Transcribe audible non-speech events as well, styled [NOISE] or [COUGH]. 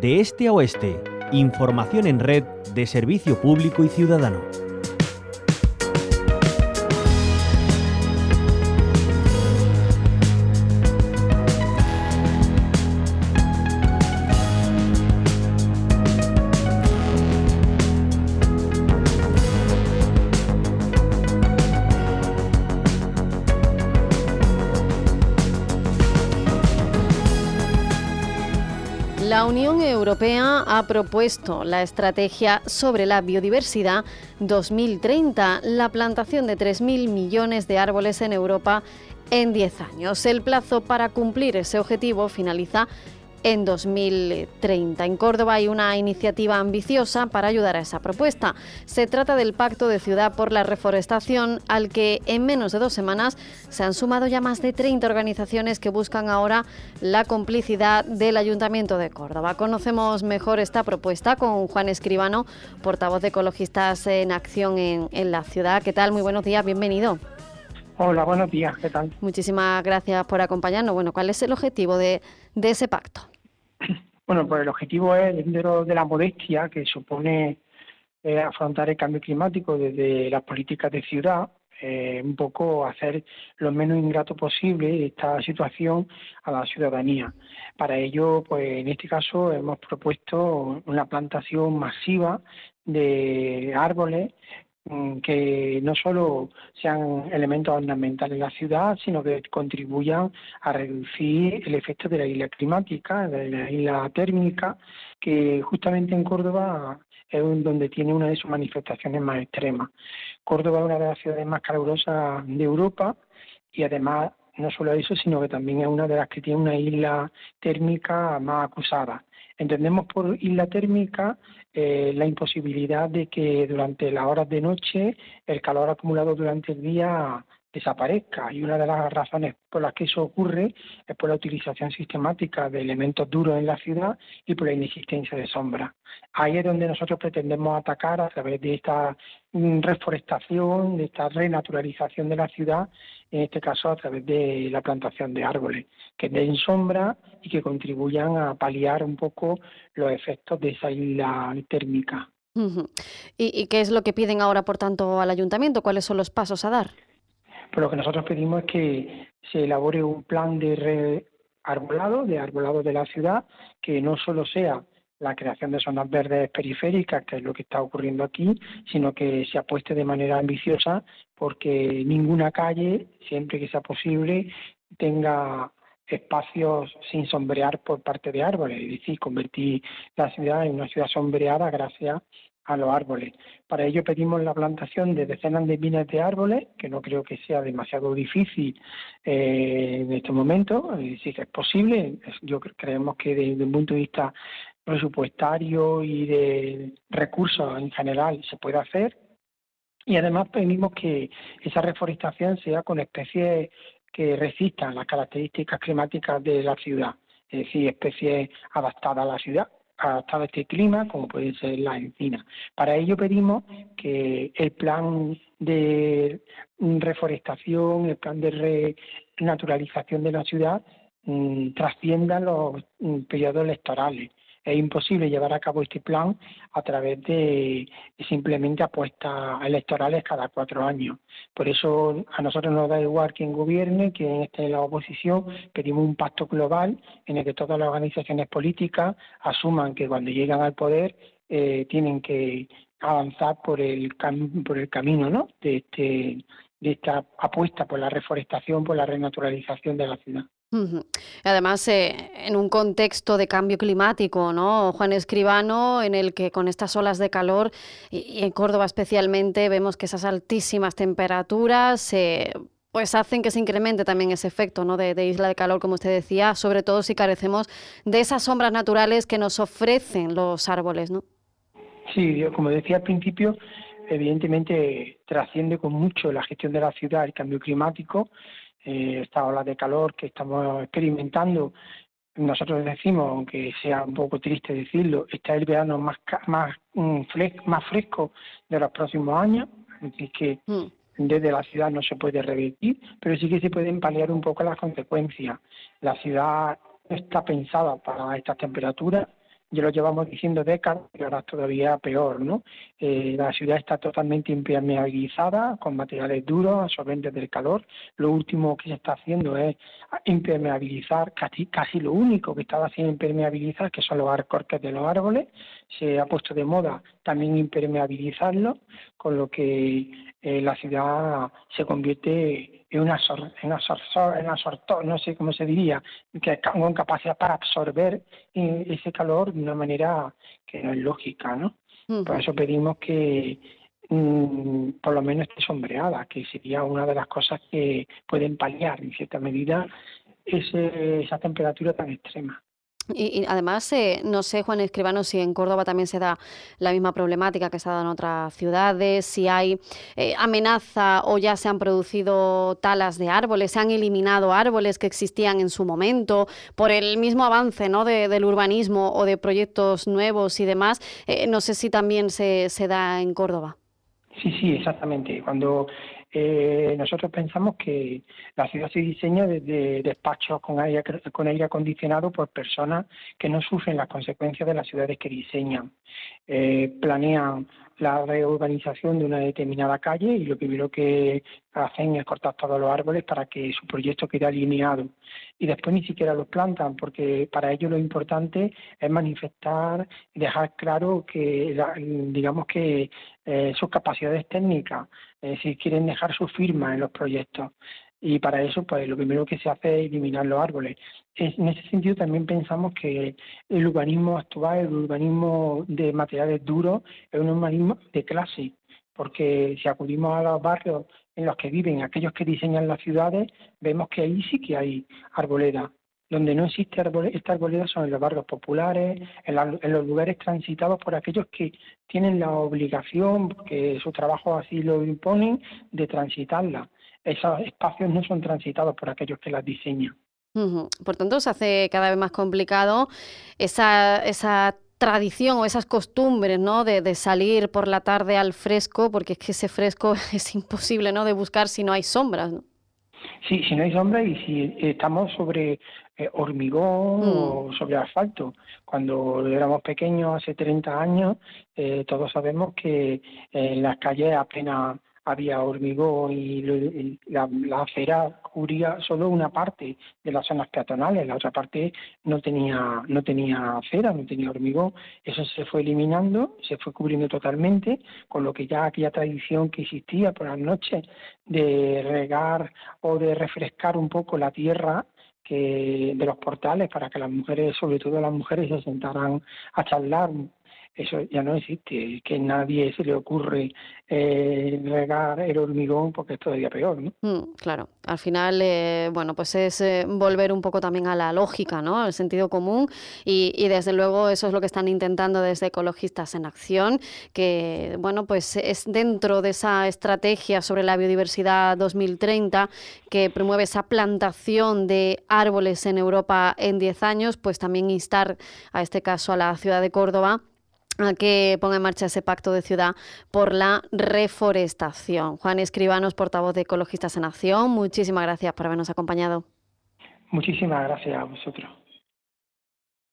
de este a oeste. Información en red de servicio público y ciudadano. La Unión Europea ha propuesto la estrategia sobre la biodiversidad 2030, la plantación de 3.000 millones de árboles en Europa en 10 años. El plazo para cumplir ese objetivo finaliza en 2030. En Córdoba hay una iniciativa ambiciosa para ayudar a esa propuesta. Se trata del Pacto de Ciudad por la Reforestación, al que en menos de dos semanas se han sumado ya más de 30 organizaciones que buscan ahora la complicidad del Ayuntamiento de Córdoba. Conocemos mejor esta propuesta con Juan Escribano, portavoz de Ecologistas en Acción en, en la ciudad. ¿Qué tal? Muy buenos días, bienvenido. Hola, buenos días, ¿qué tal? Muchísimas gracias por acompañarnos. Bueno, ¿cuál es el objetivo de, de ese pacto? [CLEARS THROAT] Bueno, pues el objetivo es, dentro de la modestia que supone eh, afrontar el cambio climático desde las políticas de ciudad, eh, un poco hacer lo menos ingrato posible esta situación a la ciudadanía. Para ello, pues en este caso hemos propuesto una plantación masiva de árboles que no solo sean elementos ornamentales en la ciudad, sino que contribuyan a reducir el efecto de la isla climática, de la isla térmica, que justamente en Córdoba es donde tiene una de sus manifestaciones más extremas. Córdoba es una de las ciudades más calurosas de Europa y además no solo eso, sino que también es una de las que tiene una isla térmica más acusada. Entendemos por isla térmica eh, la imposibilidad de que durante las horas de noche el calor acumulado durante el día desaparezca. Y una de las razones por las que eso ocurre es por la utilización sistemática de elementos duros en la ciudad y por la inexistencia de sombra. Ahí es donde nosotros pretendemos atacar a través de esta mm, reforestación, de esta renaturalización de la ciudad, en este caso a través de la plantación de árboles, que den sombra y que contribuyan a paliar un poco los efectos de esa isla térmica. ¿Y, ¿Y qué es lo que piden ahora, por tanto, al ayuntamiento? ¿Cuáles son los pasos a dar? Pero lo que nosotros pedimos es que se elabore un plan de arbolado, de arbolado de la ciudad, que no solo sea la creación de zonas verdes periféricas, que es lo que está ocurriendo aquí, sino que se apueste de manera ambiciosa porque ninguna calle, siempre que sea posible, tenga espacios sin sombrear por parte de árboles, es decir, convertir la ciudad en una ciudad sombreada gracias a los árboles. Para ello pedimos la plantación de decenas de miles de árboles, que no creo que sea demasiado difícil eh, en este momento, es es posible. Yo creemos que desde un punto de vista presupuestario y de recursos en general se puede hacer. Y además pedimos que esa reforestación sea con especies que resistan las características climáticas de la ciudad, es decir, especies adaptadas a la ciudad adaptado a este clima, como puede ser la encina. Para ello pedimos que el plan de reforestación, el plan de renaturalización de la ciudad mm, trascienda los mm, periodos electorales es imposible llevar a cabo este plan a través de simplemente apuestas electorales cada cuatro años. Por eso a nosotros nos da igual quien gobierne, quien esté en la oposición, pedimos un pacto global en el que todas las organizaciones políticas asuman que cuando llegan al poder eh, tienen que avanzar por el, el camino ¿no? de, este, de esta apuesta por la reforestación, por la renaturalización de la ciudad. Además, eh, en un contexto de cambio climático, ¿no, Juan Escribano, en el que con estas olas de calor, y, en Córdoba especialmente, vemos que esas altísimas temperaturas eh, pues hacen que se incremente también ese efecto ¿no? de, isla de calor, como usted decía, sobre todo si carecemos de esas sombras naturales que nos ofrecen los árboles, ¿no? Sí, como decía al principio, evidentemente trasciende con mucho la gestión de la ciudad el cambio climático eh, esta ola de calor que estamos experimentando, nosotros decimos, aunque sea un poco triste decirlo, está el verano más más mm, más fresco de los próximos años, así que mm. desde la ciudad no se puede revertir, pero sí que se pueden paliar un poco las consecuencias. La ciudad está pensada para estas temperaturas, ya lo llevamos diciendo décadas y ahora todavía peor, ¿no? Eh, la ciudad está totalmente impermeabilizada con materiales duros, absorbentes del calor. Lo último que se está haciendo es impermeabilizar, casi, casi lo único que estaba haciendo impermeabilizar, que son los arcorques de los árboles. Se ha puesto de moda también impermeabilizarlo, con lo que eh, la ciudad se convierte en una, en una, no sé cómo se diría, que con capacidad para absorber ese calor de una manera que no es lógica, ¿no? Por eso pedimos que mm, por lo menos esté sombreada, que sería una de las cosas que pueden paliar en cierta medida ese, esa temperatura tan extrema. Y, además, eh, no sé, Juan Escribano, si en Córdoba también se da la misma problemática que se ha dado en otras ciudades, si hay eh, amenaza o ya se han producido talas de árboles, se han eliminado árboles que existían en su momento por el mismo avance ¿no? del urbanismo o de proyectos nuevos y demás. Eh, no sé si también se, se da en Córdoba. Sí, sí, exactamente. Cuando eh, nosotros pensamos que la ciudad se diseña desde despachos con aire, con aire acondicionado por personas que no sufren las consecuencias de las ciudades que diseñan. Eh, planean la reurbanización de una determinada calle y lo primero que hacen es cortar todos los árboles para que su proyecto quede alineado. Y después ni siquiera los plantan, porque para ellos lo importante es manifestar y dejar claro que, digamos que eh, sus capacidades técnicas, si quieren dejar su firma en los proyectos y para eso pues lo primero que se hace es eliminar los árboles. En ese sentido también pensamos que el urbanismo actual, el urbanismo de materiales duros, es un urbanismo de clase, porque si acudimos a los barrios en los que viven aquellos que diseñan las ciudades, vemos que ahí sí que hay arboleda. Donde no existe esta arboleda son en los barrios populares, en, los lugares transitados por aquellos que tienen la obligación, porque su trabajo así lo imponen, de transitarla esos espacios no son transitados por aquellos que las diseñan. Por tanto, se hace cada vez más complicado esa, esa tradición o esas costumbres, ¿no? De, salir por la tarde al fresco, porque es que ese fresco [LAUGHS] es imposible, ¿no? De buscar si no hay sombras, ¿no? Sí, si no hay sombra y si estamos sobre eh, hormigón o mm. sobre asfalto. Cuando éramos pequeños, hace 30 años, eh, todos sabemos que en las calles apenas había hormigón y la, acera cubría solo una parte de las zonas peatonales, la otra parte no tenía, no tenía acera, no tenía hormigón, eso se fue eliminando, se fue cubriendo totalmente, con lo que ya aquella tradición que existía por las noches de regar o de refrescar un poco la tierra de los portales para que las mujeres, sobre todo las mujeres, se sentaran a charlar eso ya no existe, que nadie se le ocurre eh, regar el hormigón porque es todavía peor, ¿no? Mm, claro, al final, eh, bueno, pues es eh, volver un poco también a la lógica, ¿no? Al sentido común y, y, desde luego eso es lo que están intentando desde Ecologistas en Acción, que, bueno, pues es dentro de esa estrategia sobre la biodiversidad 2030 que promueve esa plantación de árboles en Europa en 10 años, pues también instar a este caso a la ciudad de Córdoba a que ponga en marcha ese pacto de ciudad por la reforestación. Juan Escribanos, portavoz de Ecologistas en Acción, muchísimas gracias por habernos acompañado. Muchísimas gracias a vosotros.